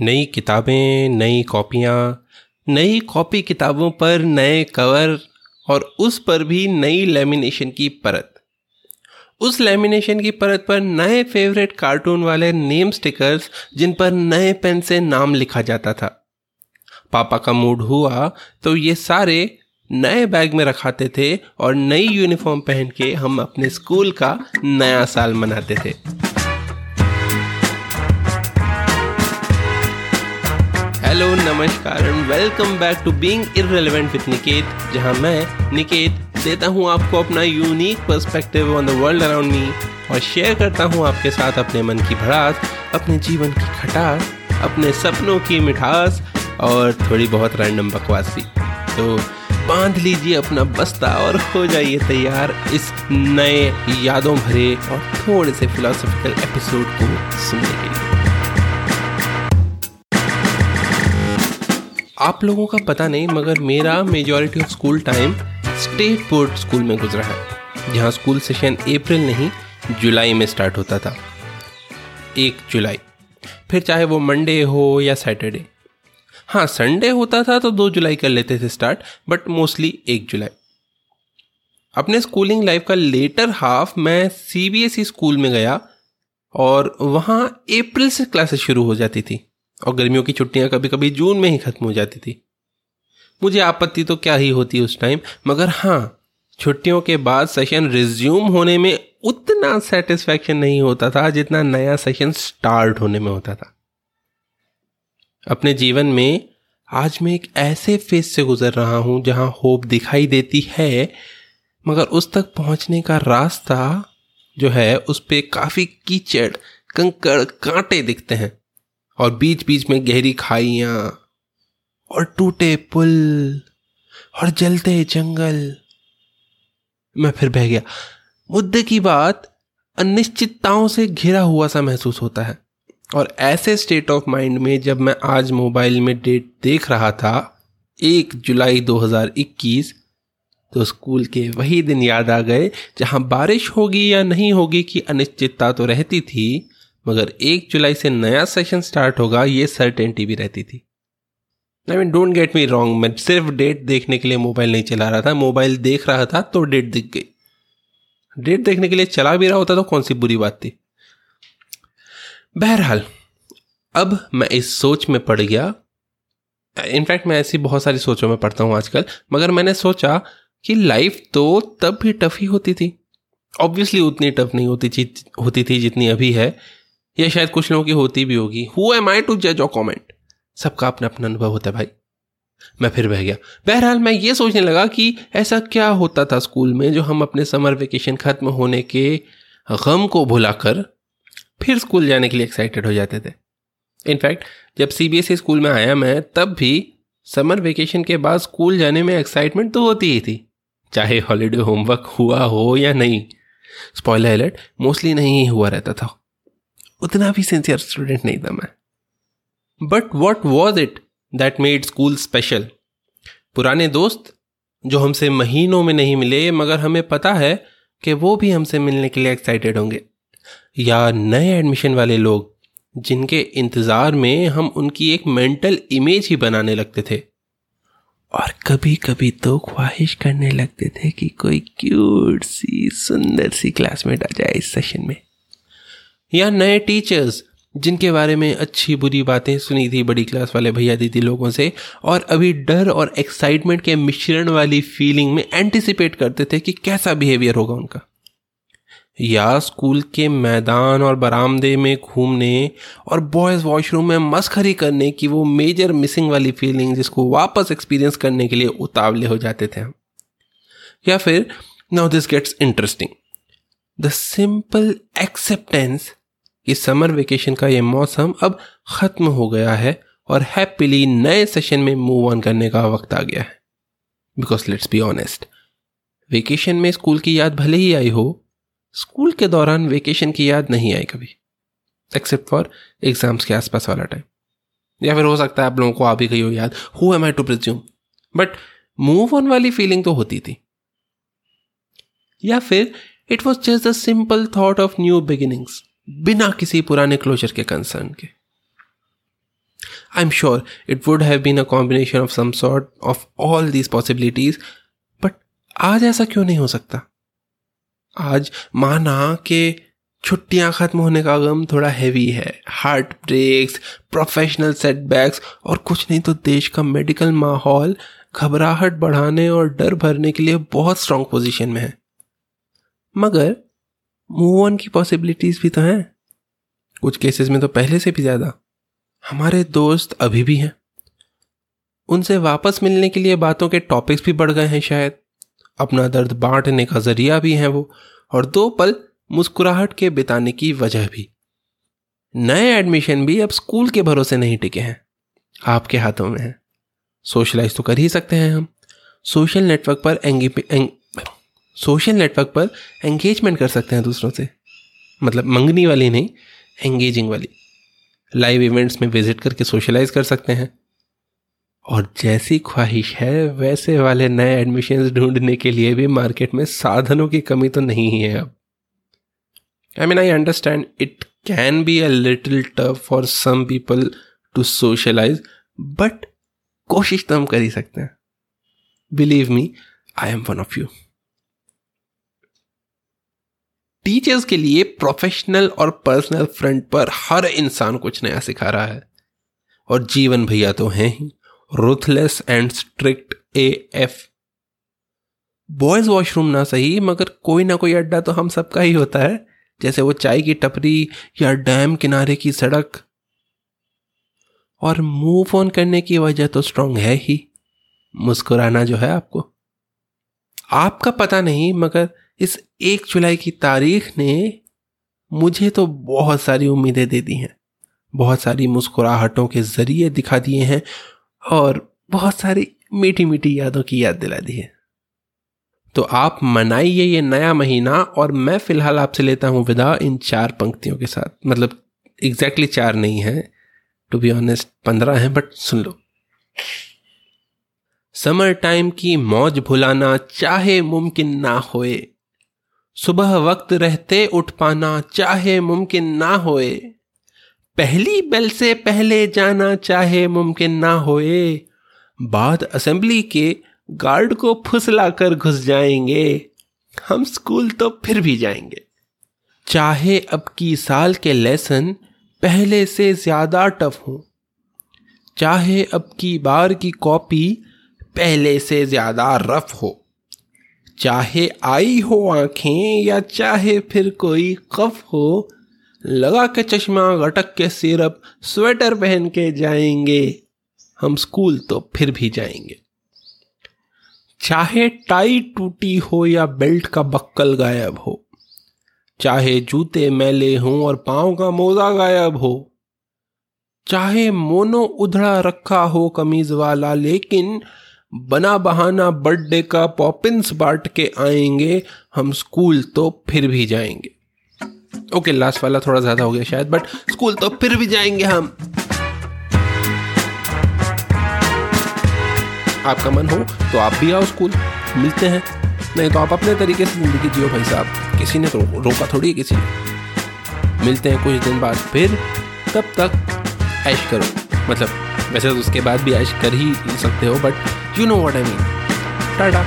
नई किताबें, नई कॉपियाँ, नई कॉपी किताबों पर नए कवर और उस पर भी नई लेमिनेशन की परत। उस लेमिनेशन की परत पर नए फेवरेट कार्टून वाले नेम स्टिकर्स जिन पर नए पेन से नाम लिखा जाता था। पापा का मूड हुआ तो ये सारे नए बैग में रखाते थे और नई यूनिफॉर्म पहन के हम अपने स्कूल का नया साल मनाते थे। हेलो, नमस्कार and welcome back to being irrelevant with Niket जहाँ मैं निकेत देता हूँ आपको अपना unique perspective on the world around me और शेयर करता हूँ आपके साथ अपने मन की भड़ास, अपने जीवन की खटास, अपने सपनों की मिठास, और थोड़ी बहुत रैंडम बकवास। तो बाँध लीजिए अपना बस्ता और हो जाइए तैयार इस नए यादों भरे और थोड़े से फिलोसफिकल एपिसोड को सुनने के लिए। आप लोगों का पता नहीं, मगर मेरा majority of school time state board school में गुजरा है, जहाँ स्कूल सेशन अप्रैल नहीं जुलाई में स्टार्ट होता था। एक जुलाई फिर चाहे वो मंडे हो या सैटरडे हाँ संडे होता था तो दो जुलाई कर लेते थे स्टार्ट बट मोस्टली एक जुलाई अपने स्कूलिंग लाइफ का लेटर हाफ़ मैं सीबीएसई स्कूल में गया, और वहाँ अप्रैल से क्लासेस शुरू हो जाती थी। और गर्मियों की छुट्टियाँ कभी कभी जून में ही खत्म हो जाती थी। मुझे आपत्ति तो क्या ही होती उस टाइम मगर हाँ छुट्टियों के बाद सेशन रिज्यूम होने में उतना सेटिस्फैक्शन नहीं होता था जितना नया सेशन स्टार्ट होने में होता था। अपने जीवन में आज मैं एक ऐसे फ़ेज़ से गुजर रहा हूँ जहाँ होप दिखाई देती है, मगर उस तक पहुँचने का रास्ता जो है उस पर काफ़ी कीचड़, कंकड़, कांटे दिखते हैं। और बीच बीच में गहरी खाइयाँ और टूटे पुल और जलते जंगल। मैं फिर बह गया। मुद्दे की बात अनिश्चितताओं से घिरा हुआ सा महसूस होता है। और ऐसे स्टेट ऑफ़ माइंड में जब मैं आज मोबाइल में डेट देख रहा था, एक जुलाई 2021 तो स्कूल के वही दिन याद आ गए जहाँ बारिश होगी या नहीं होगी की अनिश्चितता तो रहती थी। मगर एक जुलाई से नया सेशन स्टार्ट होगा, ये सर्टेनिटी भी रहती थी। I mean don't get me wrong मैं सिर्फ़ डेट देखने के लिए मोबाइल नहीं चला रहा था मोबाइल देख रहा था तो डेट दिख गई। डेट देखने के लिए चला भी रहा होता तो कौन सी बुरी बात थी? बहरहाल, अब मैं इस सोच में पड़ गया। इनफैक्ट मैं ऐसी बहुत सारी सोचों में पढ़ता हूँ आजकल, मगर मैंने सोचा कि लाइफ तो तब भी टफ ही होती थी। ऑब्वियसली उतनी टफ नहीं होती होती थी जितनी अभी है। या शायद कुछ लोगों की होती भी होगी। हु एम आई टू जज और कॉमेंट सबका अपना अपना अनुभव होता है भाई। मैं फिर बह गया। बहरहाल मैं ये सोचने लगा कि ऐसा क्या होता था स्कूल में जो हम अपने समर वेकेशन खत्म होने के गम को भुलाकर फिर स्कूल जाने के लिए एक्साइटेड हो जाते थे। इनफैक्ट जब सीबीएसई स्कूल में आया मैं, तब भी समर वेकेशन के बाद स्कूल जाने में एक्साइटमेंट तो होती ही थी। चाहे हॉलीडे होमवर्क हुआ हो या नहीं। स्पॉइलर अलर्ट मोस्टली नहीं हुआ रहता था। उतना भी सिंसियर स्टूडेंट नहीं था मैं। But what was it that made school special पुराने दोस्त जो हमसे महीनों में नहीं मिले, मगर हमें पता है कि वो भी हमसे मिलने के लिए एक्साइटेड होंगे। या नए एडमिशन वाले लोग, जिनके इंतज़ार में हम उनकी एक मेंटल इमेज ही बनाने लगते थे। और कभी कभी तो ख्वाहिश करने लगते थे कि कोई क्यूट सी, सुंदर सी क्लासमेट आ जाए इस सेशन में। या नए टीचर्स जिनके बारे में अच्छी बुरी बातें सुनी थी बड़ी क्लास वाले भैया दीदी लोगों से, और अभी डर और एक्साइटमेंट के मिश्रण वाली फीलिंग में एंटिसिपेट करते थे कि कैसा बिहेवियर होगा उनका। या स्कूल के मैदान और बरामदे में घूमने और बॉयज़ वॉशरूम में मस्खरी करने की वो मेजर मिसिंग वाली फीलिंग जिसको वापस एक्सपीरियंस करने के लिए उतावले हो जाते थे हम। या फिर now this gets interesting the simple acceptance कि समर वेकेशन का ये मौसम अब ख़त्म हो गया है और हैप्पीली नए सेशन में मूव ऑन करने का वक्त आ गया है। Because let's be honest vacation में स्कूल की याद भले ही आई हो स्कूल के दौरान वेकेशन की याद नहीं आई कभी एक्सेप्ट फॉर एग्ज़ाम्स के आसपास वाला टाइम या फिर हो सकता है आप लोगों को आ भी गई हो याद who am I to presume but move on वाली फीलिंग तो होती थी। या फिर it was just a simple thought of new beginnings बिना किसी पुराने क्लोजर के कंसर्न के। I'm sure it would have been a combination of some sort of all these possibilities. But आज ऐसा क्यों नहीं हो सकता? आज माना के छुट्टियाँ खत्म होने का गम थोड़ा हैवी है। हार्ट ब्रेक्स प्रोफेशनल सेटबैक्स और कुछ नहीं तो देश का मेडिकल माहौल घबराहट बढ़ाने और डर भरने के लिए बहुत स्ट्रांग पोजीशन में है। मगर मूव ऑन की पॉसिबिलिटीज भी तो हैं। कुछ केसेस में तो पहले से भी ज़्यादा। हमारे दोस्त अभी भी हैं। उनसे वापस मिलने के लिए बातों के टॉपिक्स भी बढ़ गए हैं शायद। अपना दर्द बांटने का ज़रिया भी है वो, और दो पल मुस्कुराहट के बिताने की वजह भी। नए एडमिशन भी अब स्कूल के भरोसे नहीं टिके हैं। आपके हाथों में है। सोशलाइज तो कर ही सकते हैं हम। सोशल नेटवर्क पर सोशल नेटवर्क पर एंगेजमेंट कर सकते हैं दूसरों से। मतलब मंगनी वाली नहीं एंगेजिंग वाली। लाइव इवेंट्स में विज़िट करके सोशलाइज कर सकते हैं। और जैसी ख्वाहिश है, वैसे वाले नए एडमिशन ढूँढने के लिए भी मार्केट में साधनों की कमी तो नहीं ही है अब। I mean I understand it can be a little tough for some people to socialize but कोशिश तो हम कर ही सकते हैं। Believe me I am one of you teachers के लिए प्रोफेशनल और पर्सनल फ्रंट पर हर इंसान कुछ नया सिखा रहा है। और जीवन भैया तो हैं ही। रुथलेस एंड स्ट्रिक्ट ए एफ़ बॉयज़ वॉशरूम ना सही, मगर कोई ना कोई अड्डा तो हम सबका ही होता है। जैसे वो चाय की टपरी या डैम किनारे की सड़क। और मूव ऑन करने की वजह तो स्ट्रांग है ही। मुस्कुराना जो है आपको। आपका पता नहीं, मगर इस एक जुलाई की तारीख ने मुझे तो बहुत सारी उम्मीदें दे दी हैं। बहुत सारी मुस्कुराहटों के ज़रिए दिखा दिए हैं और बहुत सारी मीठी मीठी यादों की याद दिला दी है। तो आप मनाइए ये नया महीना और मैं फ़िलहाल आपसे लेता हूँ विदा इन चार पंक्तियों के साथ। मतलब एग्जैक्टली exactly चार नहीं है। टू बी ऑनेस्ट पंद्रह है बट सुन लो। समर टाइम की मौज भुलाना चाहे मुमकिन ना होए। सुबह वक्त रहते उठ पाना चाहे मुमकिन ना होए। पहली बेल से पहले जाना चाहे मुमकिन ना होए। बाद असेंबली के गार्ड को फुसला कर घुस जाएँगे। हम स्कूल तो फिर भी जाएँगे। चाहे अब की साल के लेसन पहले से ज़्यादा टफ हो। चाहे अब की बार की कॉपी पहले से ज़्यादा रफ हो। चाहे आई हो आँखें या चाहे फिर कोई कफ हो, लगा के चश्मा गटक के सिरप, स्वेटर पहन के जाएँगे। हम स्कूल तो फिर भी जाएँगे। चाहे टाई टूटी हो या बेल्ट का बक्कल गायब हो, चाहे जूते मैले हों और पाँव का मोजा गायब हो, चाहे मोनो उधड़ा रखा हो कमीज वाला, लेकिन बना बहाना बर्थडे का पॉपिंस बांट के आएँगे, हम स्कूल तो फिर भी जाएँगे। ओके लास्ट वाला थोड़ा ज़्यादा हो गया शायद बट स्कूल तो फिर भी जाएँगे हम। आपका मन हो तो आप भी आओ स्कूल, मिलते हैं। नहीं तो आप अपने तरीके से ज़िंदगी जियो भाई साहब, किसी ने तो रोका थोड़ी है किसी ने। मिलते हैं कुछ दिन बाद फिर, तब तक ऐश करो। मतलब वैसे तो उसके बाद भी ऐश कर ही सकते हो but you know what I mean tata